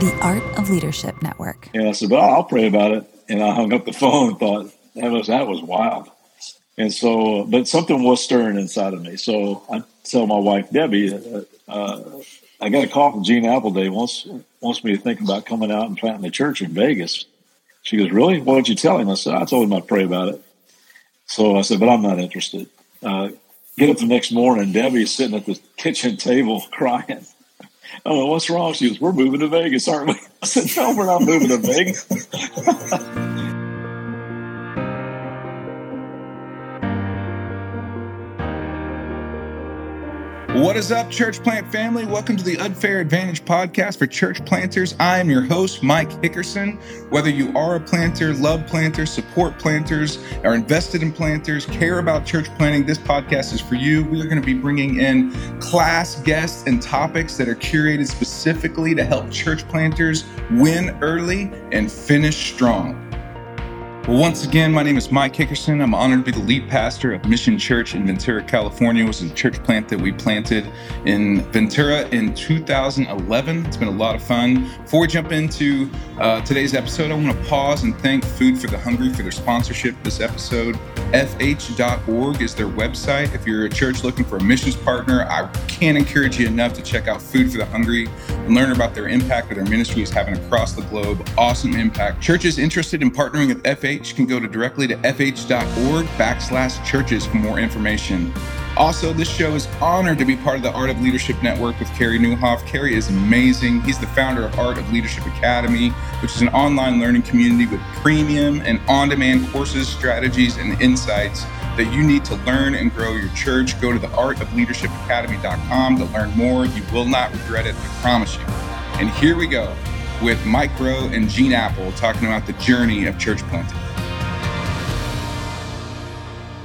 The Art of Leadership Network. And I said, well, I'll pray about it. And I hung up the phone and thought, that was, that was wild. And so, but something was stirring inside of me. So I tell my wife, Debbie, uh, uh, I got a call from Gene Appleday, wants, wants me to think about coming out and planting a church in Vegas. She goes, really? What did you tell him? I said, I told him I'd pray about it. So I said, but I'm not interested. Uh, get up the next morning, Debbie's sitting at the kitchen table crying. I went, what's wrong? She goes, we're moving to Vegas, aren't we? I said, no, we're not moving to Vegas. What is up, church plant family? Welcome to the Unfair Advantage podcast for church planters. I am your host, Mike Hickerson. Whether you are a planter, love planters, support planters, are invested in planters, care about church planting, this podcast is for you. We are going to be bringing in class guests and topics that are curated specifically to help church planters win early and finish strong. Well, once again, my name is Mike Hickerson. I'm honored to be the lead pastor of Mission Church in Ventura, California. It was a church plant that we planted in Ventura in 2011. It's been a lot of fun. Before we jump into uh, today's episode, I want to pause and thank Food for the Hungry for their sponsorship this episode. FH.org is their website. If you're a church looking for a missions partner, I can't encourage you enough to check out Food for the Hungry and learn about their impact that their ministry is having across the globe. Awesome impact. Churches interested in partnering with FH can go to directly to fh.org backslash churches for more information. Also, this show is honored to be part of the Art of Leadership Network with Carey Nieuwhof. Kerry is amazing. He's the founder of Art of Leadership Academy, which is an online learning community with premium and on demand courses, strategies, and insights that you need to learn and grow your church. Go to the artofleadershipacademy.com to learn more. You will not regret it, I promise you. And here we go with Mike Breaux and Gene Appel talking about the journey of church planting.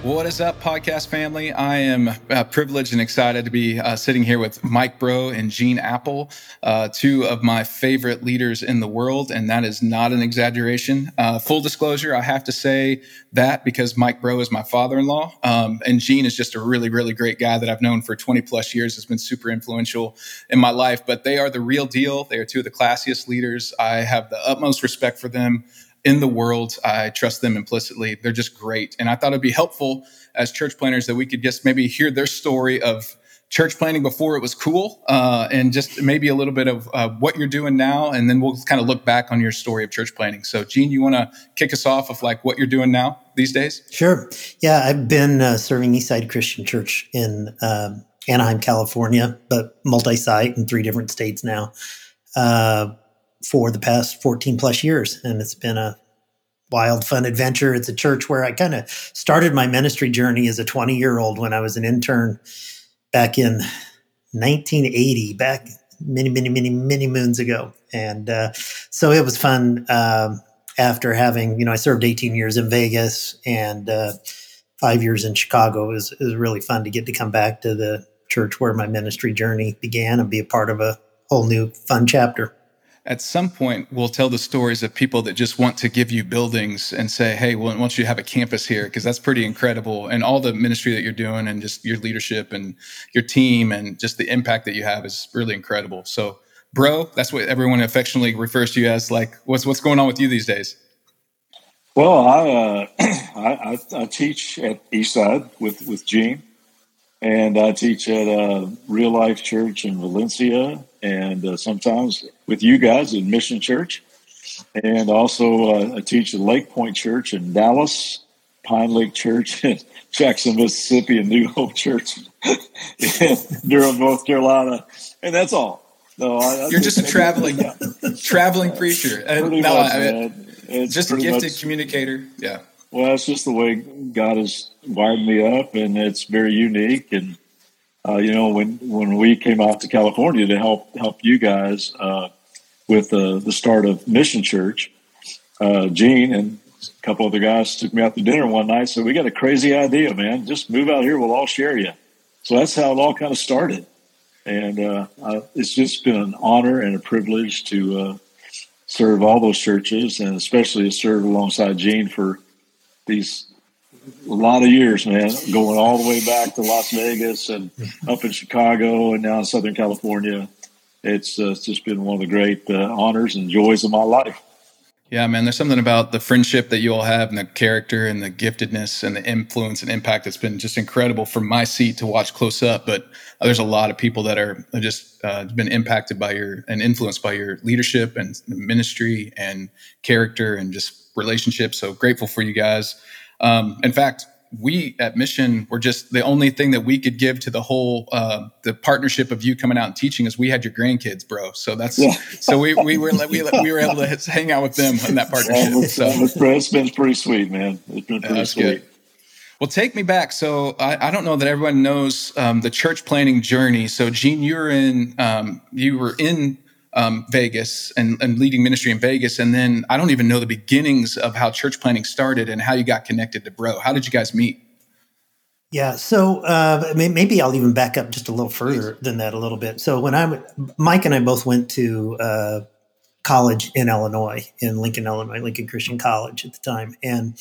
What is up, podcast family? I am uh, privileged and excited to be uh, sitting here with Mike Breaux and Gene Appel, uh, two of my favorite leaders in the world, and that is not an exaggeration. Uh, full disclosure, I have to say that because Mike Breaux is my father-in-law, um, and Gene is just a really, really great guy that I've known for 20 plus years. Has been super influential in my life, but they are the real deal. They are two of the classiest leaders. I have the utmost respect for them in the world. I trust them implicitly. They're just great. And I thought it'd be helpful as church planters that we could just maybe hear their story of church planting before it was cool uh, and just maybe a little bit of uh, what you're doing now. And then we'll kind of look back on your story of church planting. So, Gene, you want to kick us off of like what you're doing now these days? Sure. Yeah, I've been uh, serving Eastside Christian Church in um, Anaheim, California, but multi site in three different states now uh, for the past 14 plus years. And it's been a wild, fun adventure. It's a church where I kind of started my ministry journey as a 20 year old when I was an intern back in 1980, back many, many, many, many moons ago. And uh, so it was fun um, after having, you know, I served 18 years in Vegas and uh, five years in Chicago. It was, it was really fun to get to come back to the church where my ministry journey began and be a part of a whole new fun chapter at some point we'll tell the stories of people that just want to give you buildings and say hey well, don't you have a campus here? Because that's pretty incredible. And all the ministry that you're doing and just your leadership and your team and just the impact that you have is really incredible. So bro that's what everyone affectionately refers to you as like what's what's going on with you these days? Well i uh, I, I, I, teach at eastside with with gene and i teach at a real life church in valencia and uh, sometimes with you guys in Mission Church. And also, uh, I teach at Lake Pointe Church in Dallas, Pinelake Church in Jackson, Mississippi, and New Hope Church in Durham, North Carolina. And that's all. No, I, You're just a traveling, traveling preacher. And no, much, I mean, just a gifted much, communicator. Yeah. Well, it's just the way God has wired me up, and it's very unique. And uh, you know, when when we came out to California to help help you guys uh, with uh, the start of Mission Church, uh, Gene and a couple other guys took me out to dinner one night. So we got a crazy idea, man. Just move out here. We'll all share you. So that's how it all kind of started. And uh, it's just been an honor and a privilege to uh, serve all those churches, and especially to serve alongside Gene for these a lot of years, man, going all the way back to Las Vegas and up in Chicago and now in Southern California. it's, uh, it's just been one of the great uh, honors and joys of my life. Yeah, man, there's something about the friendship that you all have and the character and the giftedness and the influence and impact that's been just incredible from my seat to watch close up. But there's a lot of people that are just uh, been impacted by your and influenced by your leadership and ministry and character and just relationships. So grateful for you guys. Um, in fact, we at Mission were just the only thing that we could give to the whole uh, the partnership of you coming out and teaching is we had your grandkids, bro. So that's yeah. so we we were we, we were able to hang out with them in that partnership. So it's been pretty sweet, man. It's been pretty yeah, sweet. Good. Well, take me back. So I, I don't know that everyone knows um, the church planting journey. So Gene, you were in um, you were in um, Vegas and, and, leading ministry in Vegas. And then I don't even know the beginnings of how church planting started and how you got connected to Bro. How did you guys meet? Yeah, so uh, maybe I'll even back up just a little further than that a little bit. So when I'm Mike and I both went to uh, college in Illinois, in Lincoln, Illinois, Lincoln Christian College at the time, and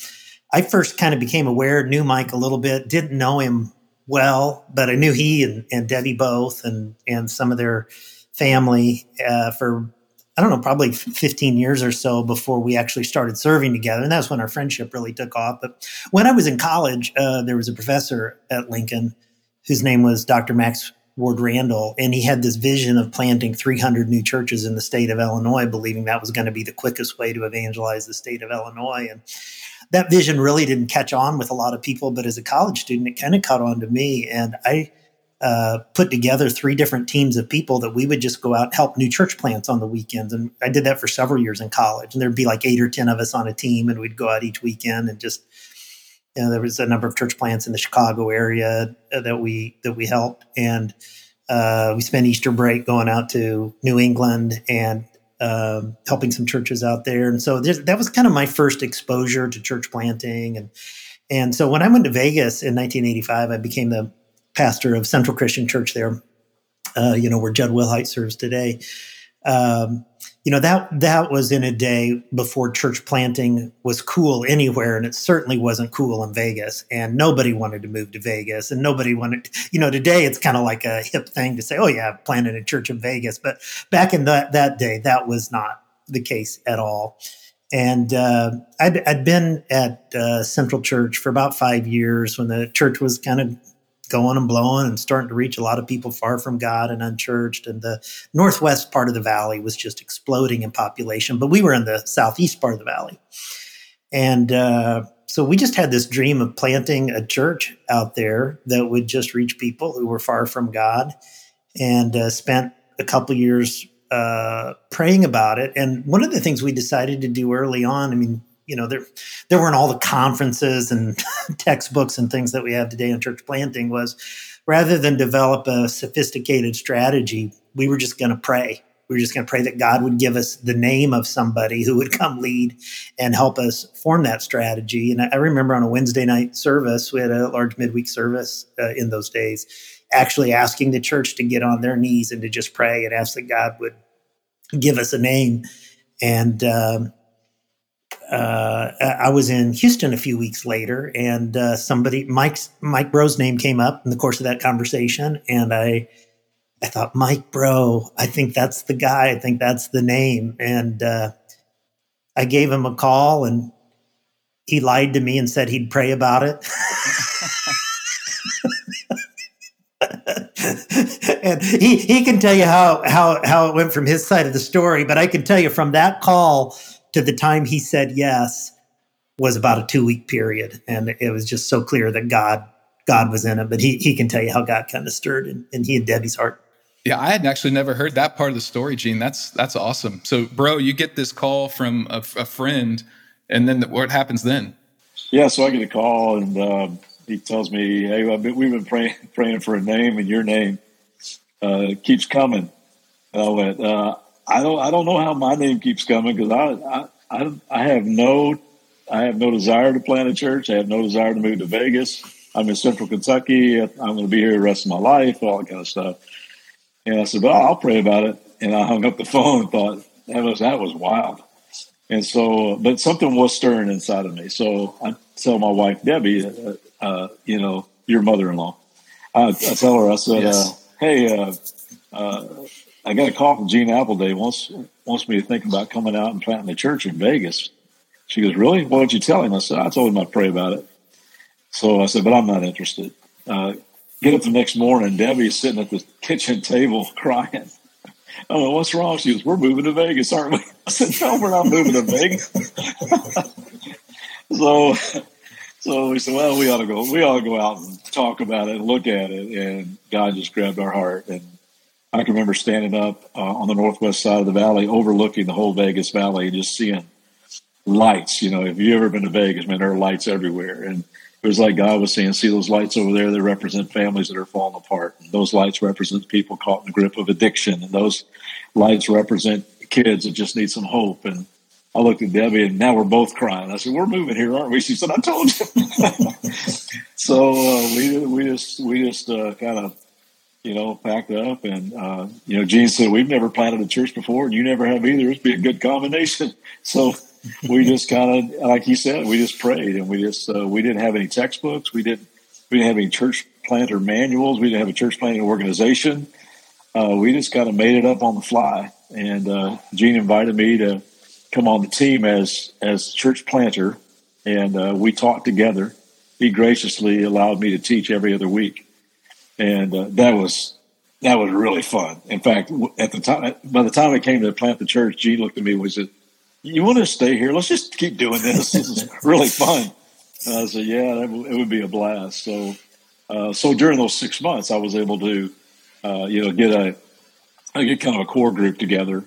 I first kind of became aware, knew Mike a little bit, didn't know him well, but I knew he and, and Debbie both, and and some of their family uh, for I don't know, probably 15 years or so before we actually started serving together. And that's when our friendship really took off. But when I was in college, uh, there was a professor at Lincoln whose name was Dr. Max Ward Randall. And he had this vision of planting 300 new churches in the state of Illinois, believing that was going to be the quickest way to evangelize the state of Illinois. And that vision really didn't catch on with a lot of people. But as a college student, it kind of caught on to me. And I, uh, put together three different teams of people that we would just go out and help new church plants on the weekends. And I did that for several years in college. And there'd be like eight or 10 of us on a team, and we'd go out each weekend and just, you know, there was a number of church plants in the Chicago area uh, that we that we helped, and uh, we spent Easter break going out to New England and um, helping some churches out there. And so that was kind of my first exposure to church planting, and and so when I went to Vegas in 1985, I became the pastor of Central Christian Church there, uh, you know, where Jud Wilhite serves today. Um, you know that that was in a day before church planting was cool anywhere, and it certainly wasn't cool in Vegas. And nobody wanted to move to Vegas, and nobody wanted. You know, today it's kind of like a hip thing to say, "Oh yeah, I've planted a church in Vegas," but back in that that day, that was not the case at all. And uh, I'd, I'd been at uh, Central Church for about five years when the church was kind of going and blowing and starting to reach a lot of people far from God and unchurched. And the northwest part of the valley was just exploding in population, but we were in the southeast part of the valley. And uh, so we just had this dream of planting a church out there that would just reach people who were far from God and uh, spent a couple years uh, praying about it. And one of the things we decided to do early on, I mean, you know there there weren't all the conferences and textbooks and things that we have today on church planting was rather than develop a sophisticated strategy we were just going to pray. We were just going to pray that god would give us the name of somebody who would come lead and help us form that strategy. And i remember on a wednesday night service we had a large midweek service uh, in those days actually asking the church to get on their knees and to just pray and ask that god would give us a name. And um, uh, I was in Houston a few weeks later, and uh, somebody Mike's Mike Breaux's name came up in the course of that conversation, and I I thought Mike Breaux, I think that's the guy, I think that's the name, and uh, I gave him a call, and he lied to me and said he'd pray about it. and he, he can tell you how, how, how it went from his side of the story, but I can tell you from that call to the time he said yes was about a two week period. And it was just so clear that God, God was in it, but he, he can tell you how God kind of stirred in, in he and Debbie's heart. Yeah, I had actually never heard that part of the story, Gene. That's that's awesome. So, bro, you get this call from a, a friend, and then the, what happens then? Yeah, so I get a call, and um, he tells me, "Hey, been, we've been praying praying for a name, and your name uh, keeps coming." And I went, uh, I don't I don't know how my name keeps coming because I, I I I have no I have no desire to plant a church. I have no desire to move to Vegas. I'm in Central Kentucky. I'm going to be here the rest of my life. All that kind of stuff. And I said, "Well, I'll pray about it." And I hung up the phone and thought that was that was wild. And so, but something was stirring inside of me. So I tell my wife Debbie, uh, uh, you know, your mother-in-law. I, I tell her, I said, yes. uh, "Hey, uh, uh, I got a call from Gene Appleday wants wants me to think about coming out and planting a church in Vegas. She goes, really? Why don't you tell him? I said, I told him I'd pray about it. So I said, but I'm not interested. Uh, get up the next morning. Debbie's sitting at the kitchen table crying. Oh, what's wrong? She goes, we're moving to Vegas, aren't we? I said, no, we're not moving to Vegas. so, so we said, well, we ought to go. We ought to go out and talk about it and look at it. And God just grabbed our heart. And I can remember standing up uh, on the northwest side of the valley, overlooking the whole Vegas Valley, and just seeing lights. You know, if you ever been to Vegas, man, there are lights everywhere. And it was like God was saying, see those lights over there? They represent families that are falling apart. And those lights represent people caught in the grip of addiction. And those lights represent kids that just need some hope. And I looked at Debbie, and now we're both crying. I said, "We're moving here, aren't we?" She said, "I told you." so uh, we we just we just uh, kind of you know packed up, and uh, you know, Gene said, "We've never planted a church before, and you never have either. It'd be a good combination." So we just kind of, like you said, we just prayed, and we just uh, we didn't have any textbooks. We didn't we didn't have any church planter manuals. We didn't have a church planting organization. Uh, we just kind of made it up on the fly. And uh, Gene invited me to come on the team as as church planter, and uh, we taught together. He graciously allowed me to teach every other week, and uh, that was that was really fun. In fact, at the time, by the time I came to plant the church, Gene looked at me and said, you want to stay here? Let's just keep doing this. This is really fun. And I said, yeah, it would be a blast. So, uh, so during those six months, I was able to, uh, you know, get a, get kind of a core group together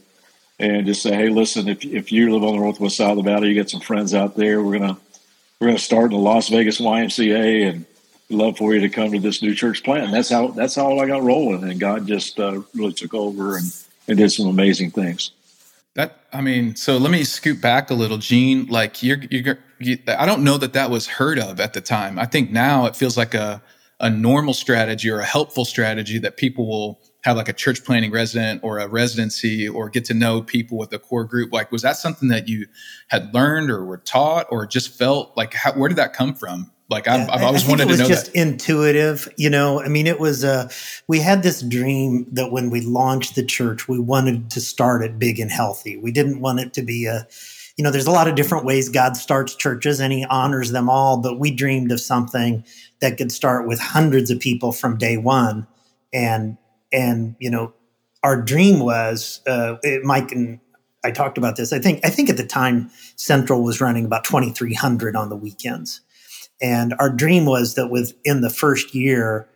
and just say, hey, listen, if, if you live on the northwest side of the valley, you get some friends out there. We're gonna we're gonna start in the Las Vegas YMCA, and love for you to come to this new church plant. And that's how that's how I got rolling, and God just uh, really took over and, and did some amazing things. That I mean, so let me scoot back a little, Gene. Like you're, you're, you, I don't know that that was heard of at the time. I think now it feels like a a normal strategy or a helpful strategy that people will have like a church planting resident or a residency or get to know people with a core group. Like, was that something that you had learned or were taught or just felt like? How, where did that come from? Like yeah, I've, I've, always wanted to know. It was just that. intuitive, you know. I mean, it was. Uh, we had this dream that when we launched the church, we wanted to start it big and healthy. We didn't want it to be a, you know. There's a lot of different ways God starts churches, and He honors them all. But we dreamed of something that could start with hundreds of people from day one, and and you know, our dream was uh, it, Mike and I talked about this. I think I think at the time Central was running about 2,300 on the weekends and our dream was that within the first year,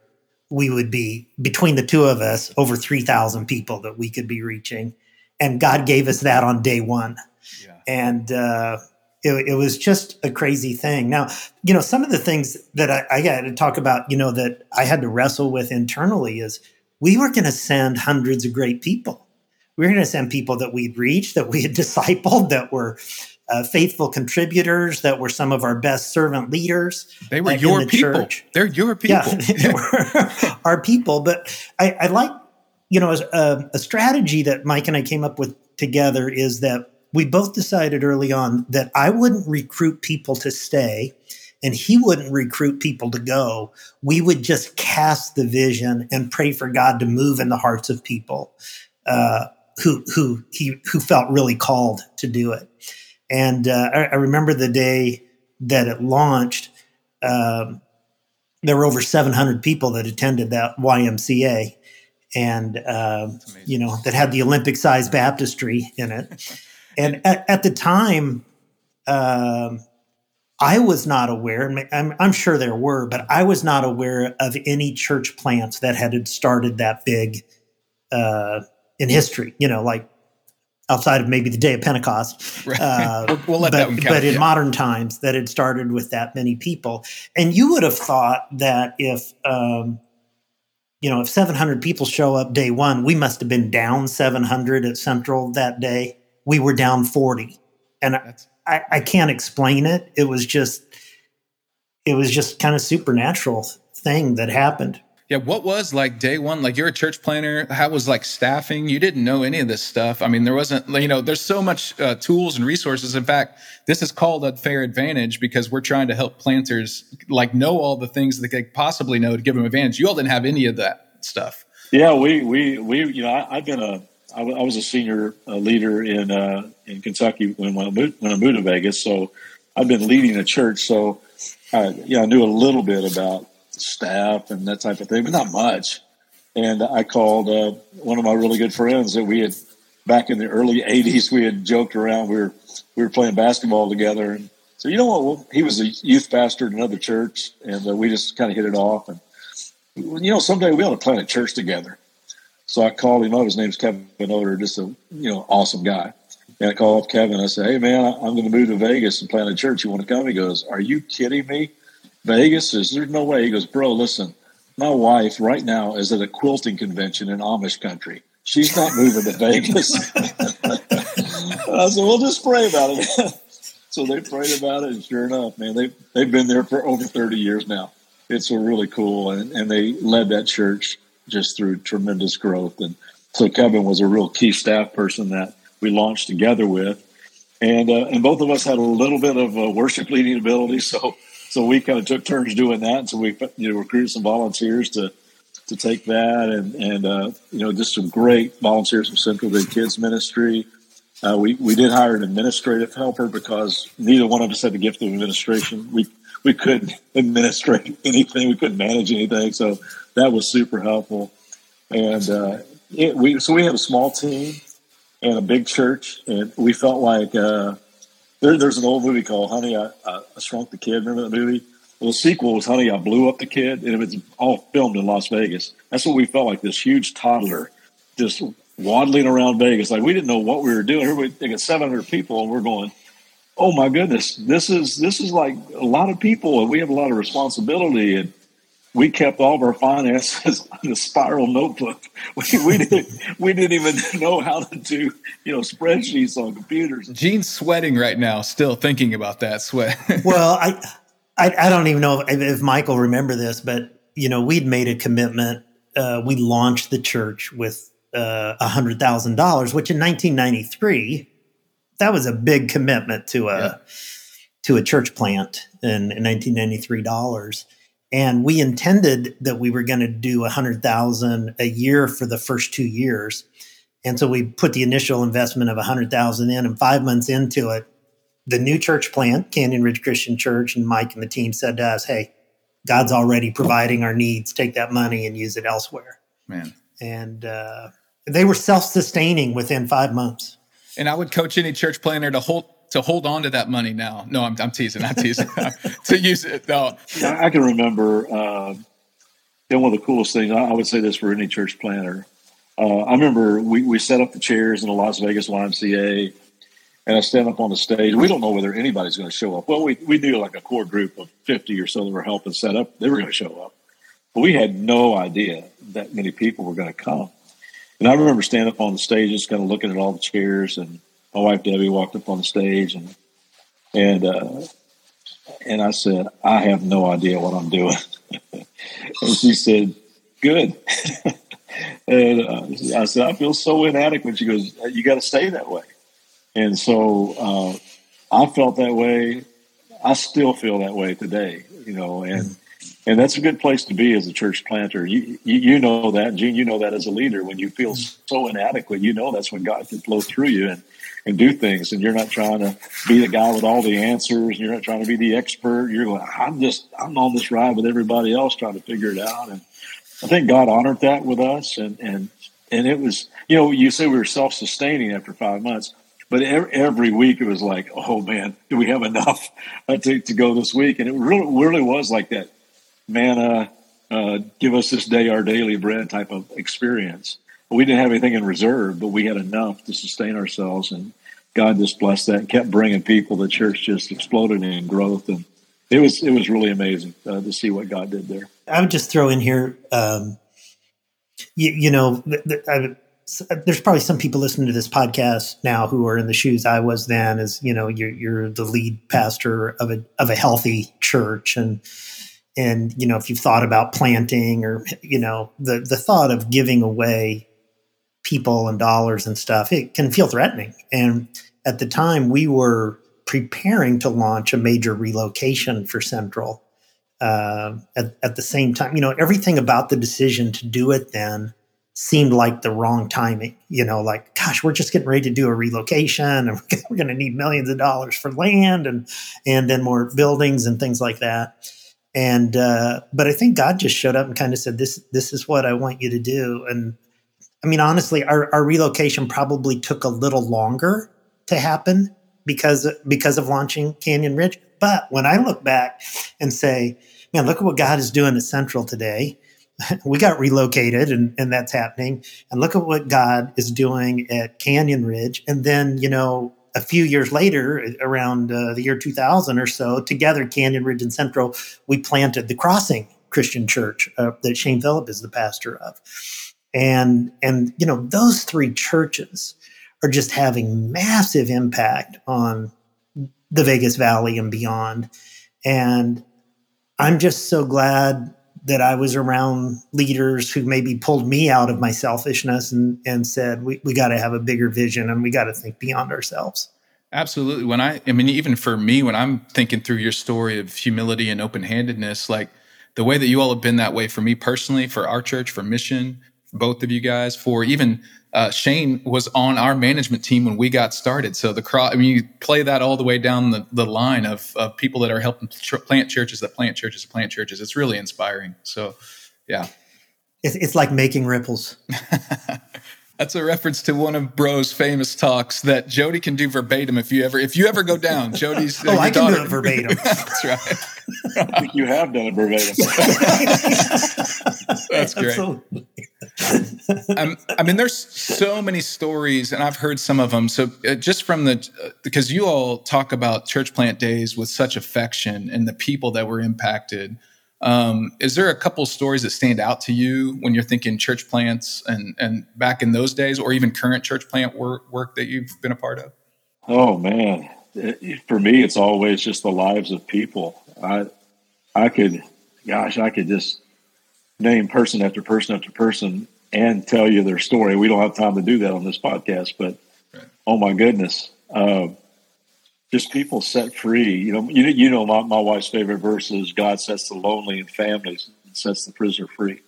we would be between the two of us over 3,000 people that we could be reaching. And God gave us that on day one. Yeah. And uh, it, it, was just a crazy thing. Now, you know, some of the things that I, I had to talk about, you know, that I had to wrestle with internally is we were going to send hundreds of great people. We were going to send people that we'd reached, that we had discipled, that were uh, faithful contributors that were some of our best servant leaders. They were uh, your the people. Church. They're your people. Yeah, they were our people. But I, I like, you know, a, um, a strategy that Mike and I came up with together is that we both decided early on that I wouldn't recruit people to stay and he wouldn't recruit people to go. We would just cast the vision and pray for God to move in the hearts of people uh, who who he who felt really called to do it. And uh, I, I, remember the day that it launched. Um, there were over 700 people that attended that YMCA, and uh, you know that had the Olympic-sized baptistry in it. and at, at the time, um, I was not aware. I'm, I'm, sure there were, but I was not aware of any church plants that had started that big uh, in history. You know, like outside of maybe the day of Pentecost. Right. Uh, we'll, let but, that one count. But in yeah. modern times, that had started with that many people, and you would have thought that if um, you know if 700 people show up day one, we must have been down 700 at Central that day. We were down 40, and I, I can't explain it. It was just it was just kind of supernatural thing that happened. Yeah, what was like day one? Like you're a church planter. How was like staffing? You didn't know any of this stuff. I mean, there wasn't. You know, there's so much uh, tools and resources. In fact, this is called a fair advantage because we're trying to help planters like know all the things that they possibly know to give them advantage. You all didn't have any of that stuff. Yeah, we we we you know I, have been a I, I was a senior uh, leader in uh, in Kentucky when I moved, when I moved to Vegas. So I've been leading a church. So I, yeah, I knew a little bit about staff and that type of thing, but not much. And I called uh, one of my really good friends that we had back in the early '80s. We had joked around. We were we were playing basketball together, and so you know what? He was a youth pastor at another church, and uh, we just kind of hit it off. And you know, someday we ought to plant a church together. So I called him up. His name's Kevin Odor, just a you know awesome guy. And I called up Kevin. I said, "Hey man, I'm going to move to Vegas and plant a church. You want to come?" He goes, "Are you kidding me? Vegas? Is there's no way?" He goes, "Bro, listen, my wife right now is at a quilting convention in Amish country. She's not moving to Vegas." I said, "We'll just pray about it." so they prayed about it, and sure enough, man, they they've been there for over 30 years now. It's really cool, and, and they led that church just through tremendous growth. And so Kevin was a real key staff person that we launched together with, and uh, and both of us had a little bit of uh, worship leading ability. So so we kind of took turns doing that. So we you know recruited some volunteers to to take that, and and uh, you know just some great volunteers from Central Good Kids Ministry. Uh, we we did hire an administrative helper because neither one of us had the gift of administration. We we couldn't administrate anything. We couldn't manage anything. So that was super helpful. And uh, it, we so we have a small team and a big church, and we felt like uh, there, there's an old movie called Honey, I, I, Shrunk the Kid. Remember that movie? Well, the sequel was Honey, I Blew Up the Kid, and it was all filmed in Las Vegas. That's what we felt like this huge toddler just waddling around Vegas. Like we didn't know what we were doing. Everybody, they got 700 people, and we're going, oh my goodness, this is this is like a lot of people, and we have a lot of responsibility. And we kept all of our finances on a spiral notebook. We, we didn't we didn't even know how to do you know spreadsheets on computers. Gene's sweating right now, still thinking about that sweat. well, I, I, I don't even know if, if Michael remember this, but you know we'd made a commitment. Uh, we launched the church with uh, a hundred thousand dollars, which in 1993 that was a big commitment to a yeah. to a church plant in, in 1993 dollars and we intended that we were going to do a hundred thousand a year for the first two years. And so we put the initial investment of a hundred thousand in and five months into it the new church plant canyon ridge christian church and mike and the team said to us hey god's already providing our needs. Take that money and use it elsewhere. Man. And uh, they were self-sustaining within five months. And I would coach any church planter to hold to hold on to that money now. No, I'm, I'm teasing, not teasing. to use it. No, I can remember. Uh, one of the coolest things. I, would say this for any church planter. Uh, I remember we, we set up the chairs in the Las Vegas YMCA, and I stand up on the stage. We don't know whether anybody's going to show up. Well, we we knew like a core group of fifty or so that were helping set up. They were going to show up, but we had no idea that many people were going to come. And I remember standing up on the stage, just kind of looking at all the chairs, and my wife Debbie walked up on the stage, and and uh, and I said, I have no idea what I'm doing. and she said, Good. and uh, I said, I feel so inadequate. She goes, You got to stay that way. And so uh, I felt that way. I still feel that way today, you know, and and that's a good place to be as a church planter. You, you, you know that, Gene. You know that as a leader. When you feel so inadequate, you know that's when God can flow through you and and do things. And you're not trying to be the guy with all the answers. and You're not trying to be the expert. You're going. I'm just I'm on this ride with everybody else trying to figure it out. And I think God honored that with us. And and and it was you know you say we were self sustaining after five months. But every week it was like, oh man, do we have enough uh, to, to go this week? And it really, really was like that manna, uh, give us this day our daily bread type of experience. We didn't have anything in reserve, but we had enough to sustain ourselves. And God just blessed that and kept bringing people. The church just exploded in growth. And it was, it was really amazing uh, to see what God did there. I would just throw in here, um, you, you, know, th- th- I, there's probably some people listening to this podcast now who are in the shoes I was then as, you know, you're, you're the lead pastor of a, of a healthy church. And, and you know if you've thought about planting or you know the the thought of giving away people and dollars and stuff it can feel threatening and at the time we were preparing to launch a major relocation for central uh, at, at the same time you know everything about the decision to do it then seemed like the wrong timing. You know, like, gosh, we're just getting ready to do a relocation and we're going to need millions of dollars for land and, and then more buildings and things like that. And, uh, but I think God just showed up and kind of said, this, this is what I want you to do. And I mean, honestly, our, our relocation probably took a little longer to happen because, because of launching Canyon Ridge. But when I look back and say, man, look at what God is doing at Central today we got relocated and, and that's happening. And look at what God is doing at Canyon Ridge. And then, you know, a few years later, around uh, the year 2000 or so, together, Canyon Ridge and Central, we planted the Crossing Christian Church uh, that Shane Phillip is the pastor of. And, and, you know, those three churches are just having massive impact on the Vegas Valley and beyond. And I'm just so glad that I was around leaders who maybe pulled me out of my selfishness and, and said, we, we got to have a bigger vision and we got to think beyond ourselves. Absolutely. When I, I mean, even for me, when I'm thinking through your story of humility and open handedness, like the way that you all have been that way for me personally, for our church, for mission, both of you guys, for even uh, Shane was on our management team when we got started. So the cross, I mean, you play that all the way down the, the line of, of people that are helping tr- plant churches, that plant churches, that plant churches. It's really inspiring. So, yeah. It's, it's like making ripples. That's a reference to one of Bro's famous talks that Jody can do verbatim if you ever if you ever go down. Jody's oh, I can daughter. do it verbatim. That's right. I think you have done it verbatim. That's great. Um, I mean, there's so many stories, and I've heard some of them. So uh, just from the uh, because you all talk about church plant days with such affection and the people that were impacted. Um, is there a couple stories that stand out to you when you're thinking church plants and and back in those days, or even current church plant work work that you've been a part of? Oh man, for me, it's always just the lives of people. I I could, gosh, I could just name person after person after person and tell you their story. We don't have time to do that on this podcast, but right. oh my goodness. Uh, just people set free. You know, you, you know, my, my wife's favorite verse is God sets the lonely in families and sets the prisoner free.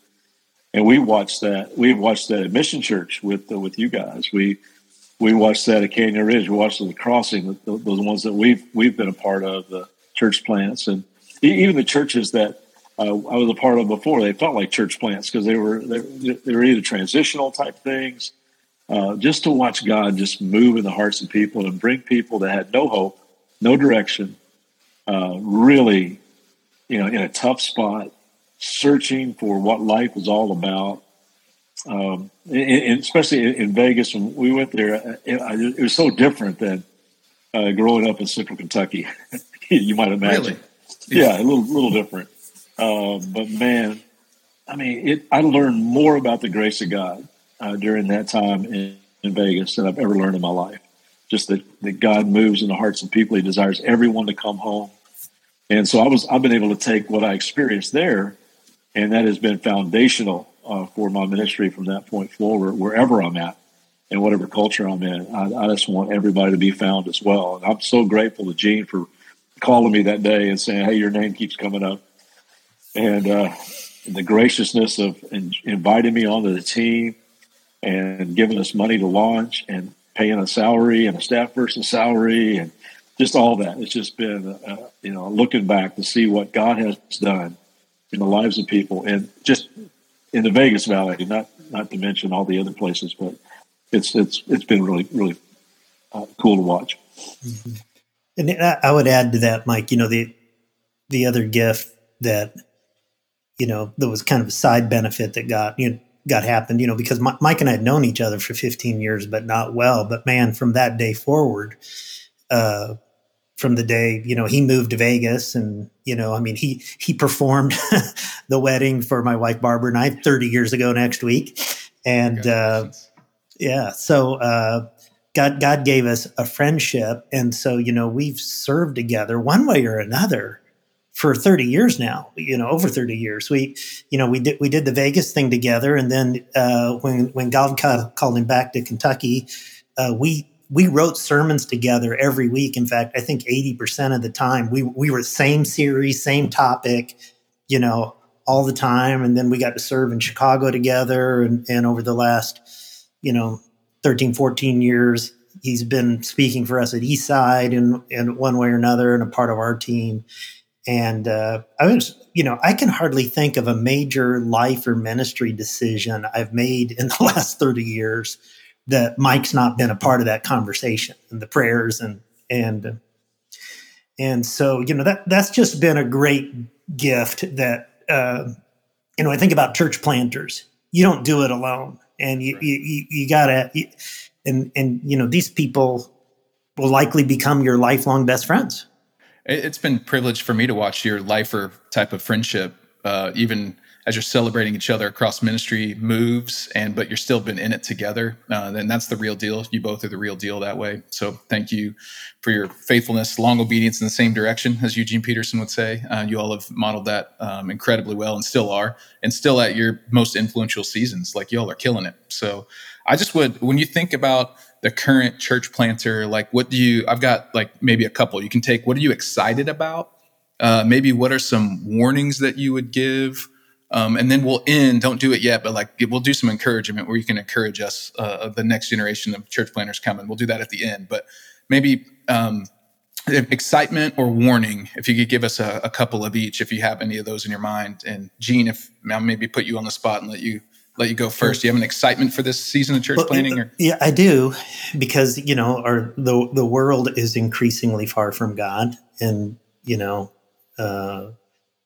And we watched that. We watched that at Mission Church with uh, with you guys. We we watched that at Canyon Ridge. We watched the crossing, the, the, ones that we've we've been a part of, the church plants, and even the churches that uh, I was a part of before. They felt like church plants because they were they, they, were either transitional type things uh, just to watch God just move in the hearts of people and bring people that had no hope, no direction, uh, really, you know, in a tough spot, searching for what life was all about. Um, and especially in, Vegas, when we went there, uh, it, it was so different than uh, growing up in Central Kentucky. you might imagine. Really? Yeah. yeah, a little little different. Uh, but man, I mean, it, I learned more about the grace of God uh, during that time in, in, Vegas than I've ever learned in my life. Just that, that God moves in the hearts of people. He desires everyone to come home. And so I was, I've been able to take what I experienced there, and that has been foundational uh, for my ministry from that point forward, wherever I'm at and whatever culture I'm in. I, I, just want everybody to be found as well. And I'm so grateful to Gene for calling me that day and saying, "Hey, your name keeps coming up," and uh, the graciousness of in, inviting me onto the team and giving us money to launch and paying a salary and a staff person's salary and just all that. It's just been, uh, you know, looking back to see what God has done in the lives of people and just in the Vegas Valley, not not to mention all the other places, but it's it's it's been really really uh, cool to watch. Mm-hmm. And I would add to that, Mike. You know the the other gift that you know that was kind of a side benefit that got you know, got happened. You know because Mike and I had known each other for 15 years, but not well. But man, from that day forward, uh, from the day you know he moved to Vegas, and you know I mean he he performed the wedding for my wife Barbara and I 30 years ago next week, and uh, yeah, so. Uh, God, God gave us a friendship. And so, you know, we've served together one way or another for 30 years now, you know, over 30 years. We, you know, we did, we did the Vegas thing together. And then, uh, when, when God called him back to Kentucky, uh, we, we wrote sermons together every week. In fact, I think 80% of the time we, we were same series, same topic, you know, all the time. And then we got to serve in Chicago together. And, and over the last, you know, 13, 14 years, he's been speaking for us at Eastside in, in one way or another and a part of our team. And uh, I was, you know, I can hardly think of a major life or ministry decision I've made in the last 30 years that Mike's not been a part of that conversation and the prayers and, and, and so, you know, that that's just been a great gift that uh, you know, I think about church planters. You don't do it alone, and you right. you, you, gotta, and and you know, these people will likely become your lifelong best friends. It's been privileged for me to watch your lifer type of friendship, uh, even as you're celebrating each other across ministry moves and but you're still been in it together uh, and that's the real deal. You both are the real deal that way. So thank you for your faithfulness long obedience in the same direction as eugene peterson would say. Uh, you all have modeled that um, incredibly well and still are and still at your most influential seasons. Like y'all are killing it. So i just would when you think about the current church planter like what do you i've got like maybe a couple you can take what are you excited about uh, maybe what are some warnings that you would give um, and then we'll end, don't do it yet, but like we'll do some encouragement where you can encourage us, uh, the next generation of church planters coming. We'll do that at the end, but maybe um, excitement or warning, if you could give us a, a, couple of each, if you have any of those in your mind. And Gene, if I'll maybe put you on the spot and let you let you go first. Do you have an excitement for this season of church well, planting? Or? Yeah, I do, because you know, our the the world is increasingly far from God, and you know, uh,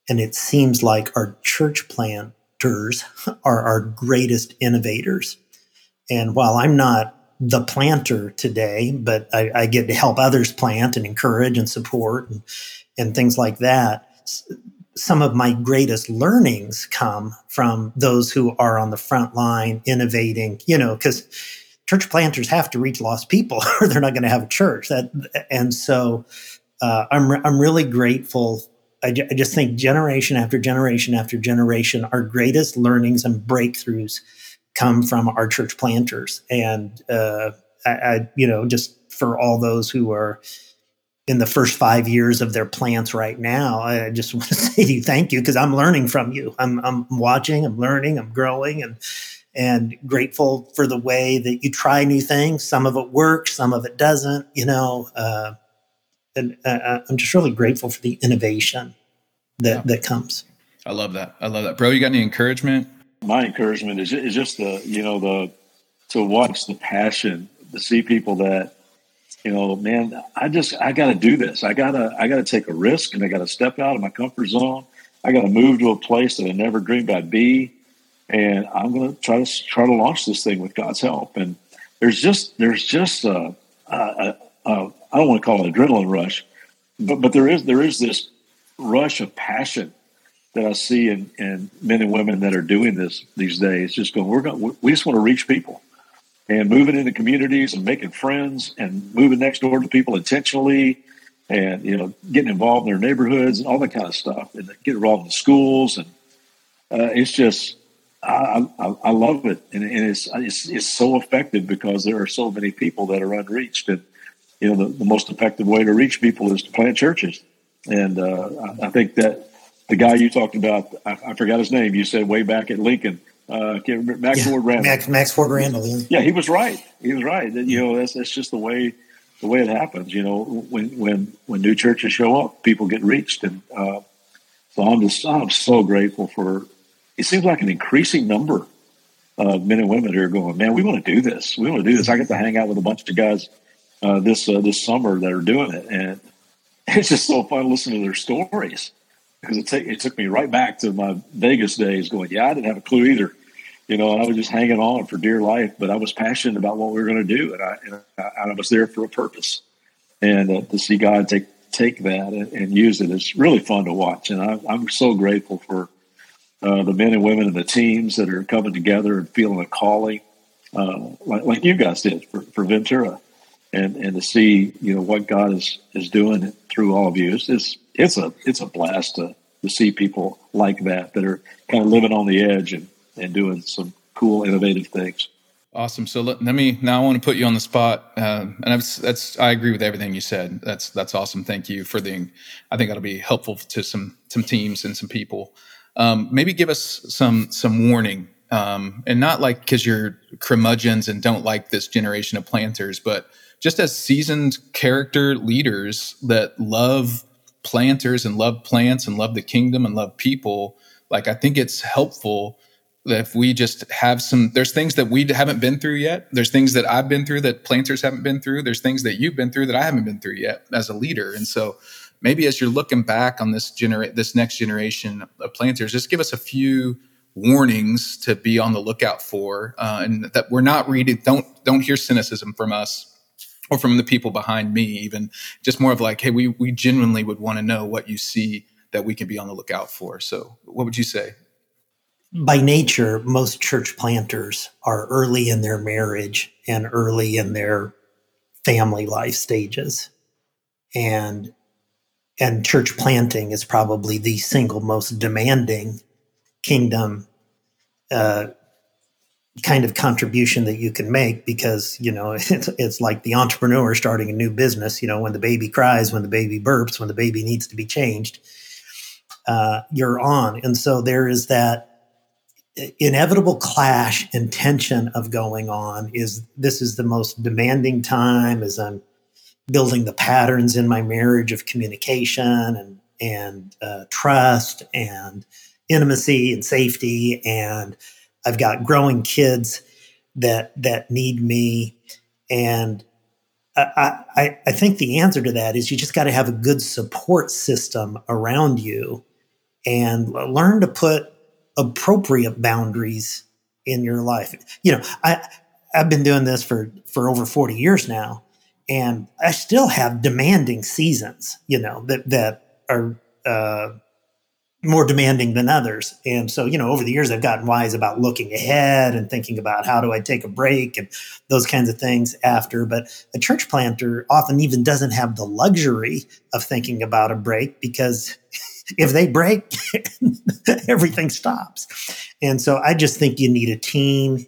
and it seems like our church planters are our greatest innovators. And while I'm not the planter today, but I, I get to help others plant and encourage and support and, and things like that. Some of my greatest learnings come from those who are on the front line innovating, you know, because church planters have to reach lost people or they're not going to have a church. That and so uh, I'm I'm really grateful I, just think generation after generation after generation, our greatest learnings and breakthroughs come from our church planters. And uh, I, I, you know, just for all those who are in the first five years of their plants right now, I just want to say to you, thank you, because I'm learning from you. I'm, I'm watching, I'm learning, I'm growing, and and grateful for the way that you try new things. Some of it works, some of it doesn't. You know, uh, and uh, uh, I'm just really grateful for the innovation that yeah. that comes. I love that. I love that, bro. You got any encouragement? My encouragement is is just the you know the to watch the passion to see people that you know man I just I got to do this. I gotta I gotta take a risk and I got to step out of my comfort zone. I got to move to a place that I never dreamed I'd be, and I'm to try to try to launch this thing with God's help. And there's just there's just a, a, a, a I don't want to call it adrenaline rush, but but there is there is this rush of passion that I see in, in men and women that are doing this these days. Just going, we're going, we just want to reach people and moving into communities and making friends and moving next door to people intentionally and you know getting involved in their neighborhoods and all that kind of stuff and get involved in schools and uh, it's just I, I, I, love it and, and it's, it's, it's so effective because there are so many people that are unreached and you know, the, the most effective way to reach people is to plant churches. And uh, I, I, think that the guy you talked about, I, I, forgot his name. You said way back at Lincoln, uh, Max yeah, Ford Randall. Max, Max Ford Randall. Yeah. yeah, he was right. He was right. You know, that's that's just the way the way it happens. You know, when when when new churches show up, people get reached, and uh, so I'm just I'm so grateful for. It seems like an increasing number of men and women who are going, man, we want to do this. We want to do this. I get to hang out with a bunch of guys uh, this uh, this summer that are doing it, and it's just so fun listening to their stories because it, t- it took me right back to my Vegas days. Going, yeah, I didn't have a clue either, you know, I was just hanging on for dear life, but I was passionate about what we were going to do, and I, and I, I was there for a purpose, and uh, to see God take take that and, and, use it is really fun to watch, and I, I'm so grateful for. Uh, the men and women and the teams that are coming together and feeling a calling, uh, like, like you guys did for, for Ventura and and to see you know what God is is doing through all of you. It's it's, it's a it's a blast to to see people like that that are kind of living on the edge and and doing some cool innovative things. Awesome. So let, let me now. I want to put you on the spot, uh, and that's, that's I agree with everything you said. That's that's awesome. Thank you for the. I think that'll be helpful to some some teams and some people. um, maybe give us some some warning, um, and not like because you're curmudgeons and don't like this generation of planters, but just as seasoned character leaders that love planters and love plants and love the kingdom and love people. Like I think it's helpful if we just have some there's things that we haven't been through yet there's things that i've been through that planters haven't been through there's things that you've been through that i haven't been through yet as a leader and so maybe as you're looking back on this genera- this next generation of planters, just give us a few warnings to be on the lookout for, uh, and that we're not reading. Don't don't hear cynicism from us or from the people behind me. Even just more of like, hey, we we genuinely would want to know what you see that we can be on the lookout for. So, what would you say? By nature, most church planters are early in their marriage and early in their family life stages. And and church planting is probably the single most demanding kingdom uh, kind of contribution that you can make because you know it's, it's like the entrepreneur starting a new business you know when the baby cries when the baby burps when the baby needs to be changed uh, you're on and so there is that inevitable clash and tension of going on is this is the most demanding time as i'm building the patterns in my marriage of communication and and uh, trust and intimacy and safety. And i've got growing kids that that need me. And I, I, I think the answer to that is you just got to have a good support system around you and learn to put appropriate boundaries in your life. You know, I I've been doing this for for over 40 years now and I still have demanding seasons, you know, that that are uh, more demanding than others. And so, you know, over the years, I've gotten wise about looking ahead and thinking about how do I take a break and those kinds of things after. But a church planter often even doesn't have the luxury of thinking about a break because if they break, everything stops. And so, I just think you need a team.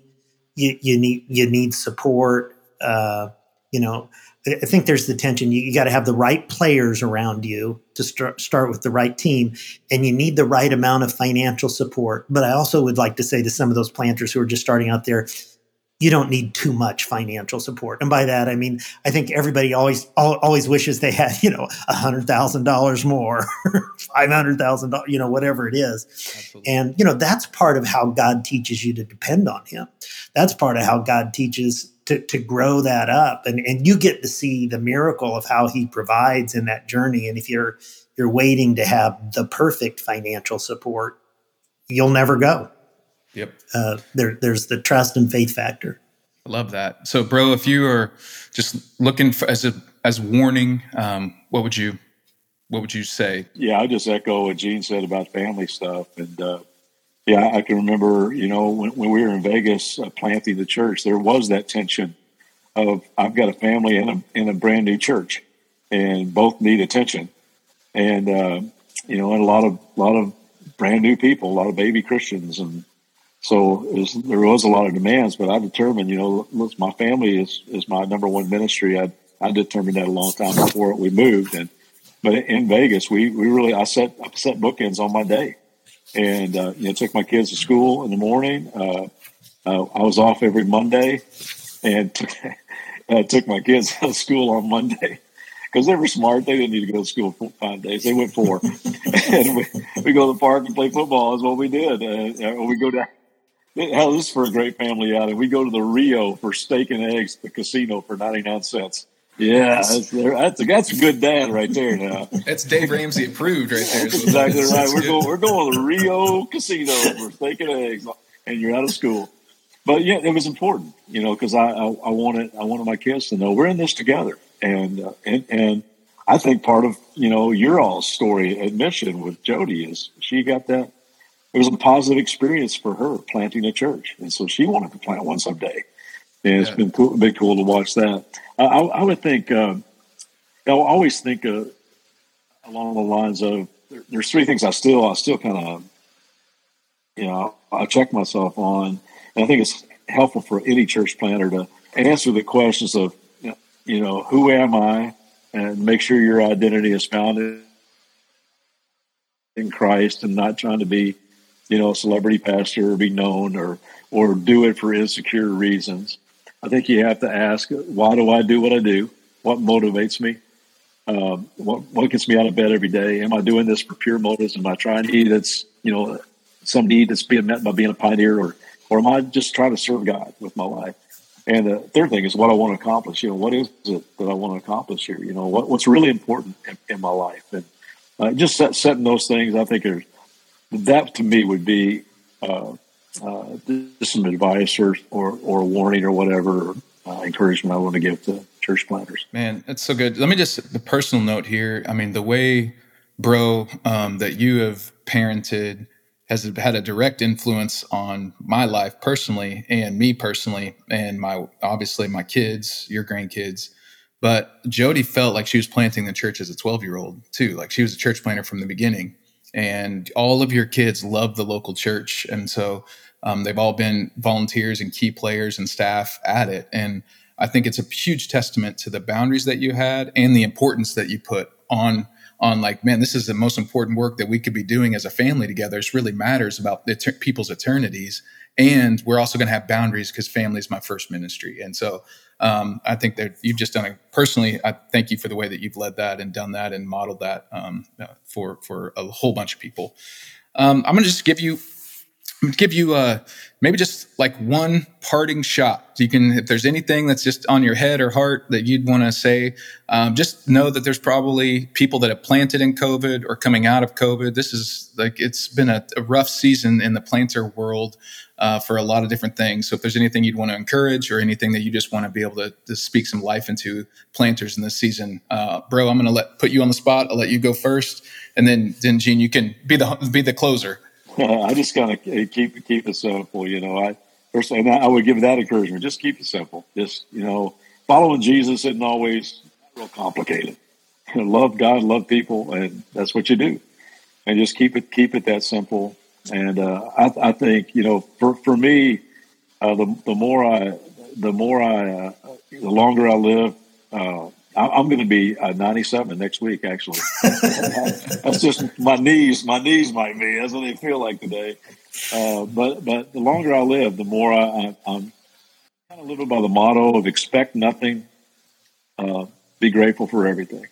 You, you need you need support. Uh, you know, I think there's the tension. You, you got to have the right players around you to start, start with the right team, and you need the right amount of financial support. But I also would like to say to some of those planters who are just starting out there, you don't need too much financial support. And by that, I mean, I think everybody always always wishes they had, you know, a hundred thousand dollars more, five hundred thousand dollars, you know, whatever it is. Absolutely. And you know, that's part of how God teaches you to depend on Him. That's part of how God teaches to, to grow that up and, and you get to see the miracle of how he provides in that journey and if you're you're waiting to have the perfect financial support you'll never go yep. Uh, there, there's the trust and faith factor. I love that. So bro if you are just looking for as a as warning um, what would you what would you say? Yeah i just echo what gene said about family stuff. And uh, yeah, I can remember, you know, when, when we were in Vegas uh, planting the church, there was that tension of I've got a family in a in a brand new church, and both need attention, and uh, you know, and a lot of a lot of brand new people, a lot of baby Christians, and so was, there was a lot of demands. But I determined, you know, look, my family is is my number one ministry. I I determined that a long time before we moved, and but in Vegas, we we really I set I set bookends on my day and uh, you know took my kids to school in the morning. Uh, uh, I was off every Monday, and took, uh, took my kids to school on Monday because they were smart. They didn't need to go to school five days. They went four, and we, we go to the park and play football. Is what we did. Uh, we go down. Hell, this is for a great family outing. We go to the Rio for steak and eggs, the casino for ninety nine cents. Yeah, that's, that's, a, that's a good dad right there. Now that's Dave Ramsey approved right there. exactly right. We're going we're going to the Rio Casino for steak and eggs, and you're out of school. But yeah, it was important, you know, because I, I, I wanted I wanted my kids to know we're in this together, and uh, and and I think part of you know your all story admission with Jody is she got that. It was a positive experience for her planting a church, and so she wanted to plant one someday. And it's yeah. been cool, been cool to watch that. I, I would think, uh, I always think uh, along the lines of there, there's three things I still, I still kind of, you know, I check myself on. And I think it's helpful for any church planter to answer the questions of, you know, who am I? And make sure your identity is founded in Christ and not trying to be you know, a celebrity pastor or be known or or do it for insecure reasons. I think you have to ask, why do I do what I do? What motivates me? Um, what, what gets me out of bed every day? Am I doing this for pure motives? Am I trying to eat that's, you know, some need that's being met by being a pioneer or, or am I just trying to serve God with my life? And the third thing is what I want to accomplish. You know, what is it that I want to accomplish here? You know, what, what's really important in, in my life? And uh, just set, setting those things, I think are, that to me would be uh, uh, just some advice or, or, or warning or whatever uh, encouragement I want to give to church planters. Man, that's so good. Let me just the personal note here. I mean, the way, bro, um, that you have parented has had a direct influence on my life personally and me personally and my obviously my kids, your grandkids. But Jody felt like she was planting the church as a 12 year old too. Like she was a church planter from the beginning. And all of your kids love the local church. And so um, they've all been volunteers and key players and staff at it. And I think it's a huge testament to the boundaries that you had and the importance that you put on on like, man, this is the most important work that we could be doing as a family together. It really matters about people's eternities. And we're also going to have boundaries because family is my first ministry. And so um, I think that you've just done it personally. I thank you for the way that you've led that and done that and modeled that um, uh, for for a whole bunch of people. Um, I'm going to just give you give you uh, maybe just like one parting shot. You can, if there's anything that's just on your head or heart that you'd want to say, um, just know that there's probably people that have planted in COVID or coming out of COVID. This is like it's been a, a rough season in the planter world uh, for a lot of different things. So if there's anything you'd want to encourage or anything that you just want to be able to, to speak some life into planters in this season, uh, bro, I'm going to let put you on the spot. I'll let you go first, and then then Gene, you can be the be the closer. I just kind of keep keep it simple. You know, I personally, I would give that encouragement. Just keep it simple. Just you know, following Jesus isn't always real complicated. Love God, love people, and that's what you do. And just keep it keep it that simple. And uh, I, I, think you know, for for me, uh, the the more I the more I uh, the longer I live, uh, I'm going to be uh, 97 next week. Actually, that's just my knees. My knees might be. That's what they feel like today. Uh, but but the longer I live, the more I, am kind of living by the motto of expect nothing, uh, be grateful for everything,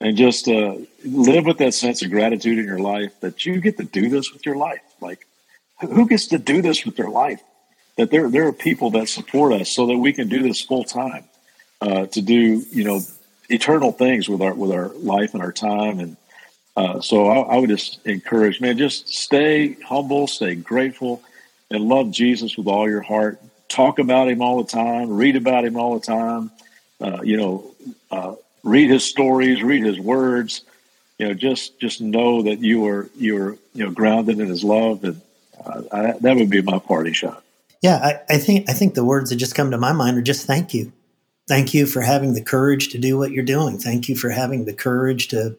and just uh, live with that sense of gratitude in your life that you get to do this with your life. Like, who gets to do this with their life? That there there are people that support us so that we can do this full time uh, to do you know eternal things with our with our life and our time. And uh, so I, I, would just encourage man just stay humble stay grateful and love jesus with all your heart. Talk about him all the time. Read about him all the time. Uh, you know uh, read his stories read his words. You know just just know that you are you are you know grounded in his love. And uh, I, that would be my party shot. Yeah I, I think i think the words that just come to my mind are just thank you thank you for having the courage to do what you're doing. Thank you for having the courage to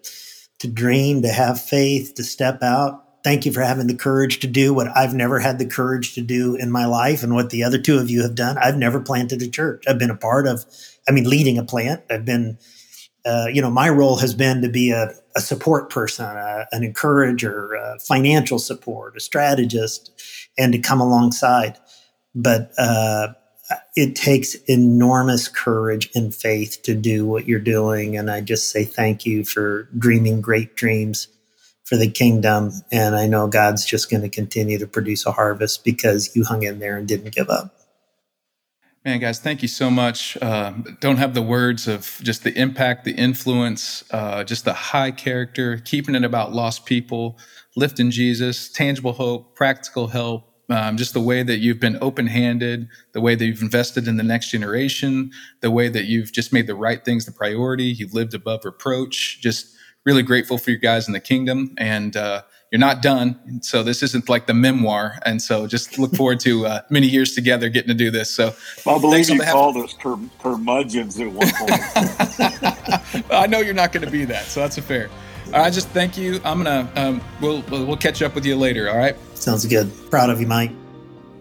to dream, to have faith, to step out. Thank you for having the courage to do what I've never had the courage to do in my life and what the other two of you have done. I've never planted a church. I've been a part of, I mean, leading a plant. I've been, uh, you know, my role has been to be a, a support person, a, an encourager, a financial support, a strategist, and to come alongside. But uh, it takes enormous courage and faith to do what you're doing. And I just say thank you for dreaming great dreams for the kingdom. And I know God's just going to continue to produce a harvest because you hung in there and didn't give up. Man, guys, thank you so much. Uh, don't have the words of just the impact, the influence, uh, just the high character, keeping it about lost people, lifting Jesus, tangible hope, practical help, um, just the way that you've been open handed, the way that you've invested in the next generation, the way that you've just made the right things the priority. You've lived above reproach. Just really grateful for you guys in the kingdom. And uh, you're not done. So this isn't like the memoir. And so just look forward to uh, many years together getting to do this. So I believe you called us cur- curmudgeons at one point. I know you're not going to be that. So that's a fair. I just thank you. I'm gonna um, we'll we'll catch up with you later. All right. Sounds good. Proud of you, Mike.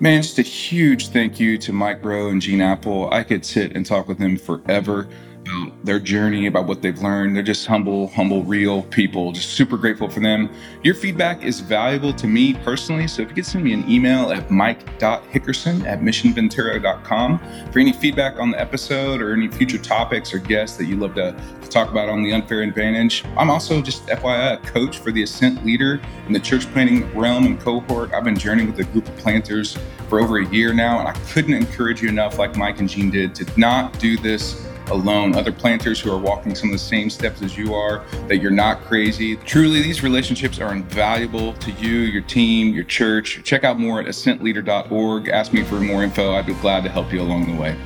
Man, just a huge thank you to Mike Breaux and Gene Appel. I could sit and talk with them forever. About their journey, about what they've learned. They're just humble, humble, real people. Just super grateful for them. Your feedback is valuable to me personally. So if you could send me an email at mike.hickerson at missionventura.com for any feedback on the episode or any future topics or guests that you'd love to, to talk about on the unfair advantage. I'm also just FYI a coach for the Ascent leader in the church planting realm and cohort. I've been journeying with a group of planters for over a year now, and I couldn't encourage you enough, like Mike and Gene did, to not do this alone. Other planters who are walking some of the same steps as you are, that you're not crazy. Truly, these relationships are invaluable to you, your team, your church. Check out more at ascentleader.org. Ask me for more info. I'd be glad to help you along the way.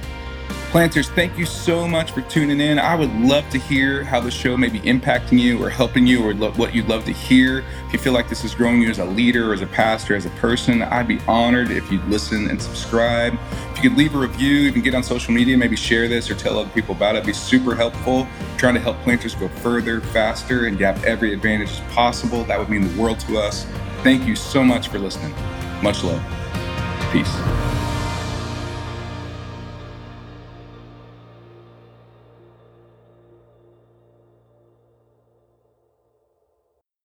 Planters, thank you so much for tuning in. I would love to hear how the show may be impacting you or helping you or lo- what you'd love to hear. If you feel like this is growing you as a leader, or as a pastor, as a person, I'd be honored if you'd listen and subscribe. If you could leave a review, even get on social media, maybe share this or tell other people about it, It'd be super helpful. trying to help planters go further, faster, and have every advantage as possible. That would mean the world to us. Thank you so much for listening. Much love. Peace.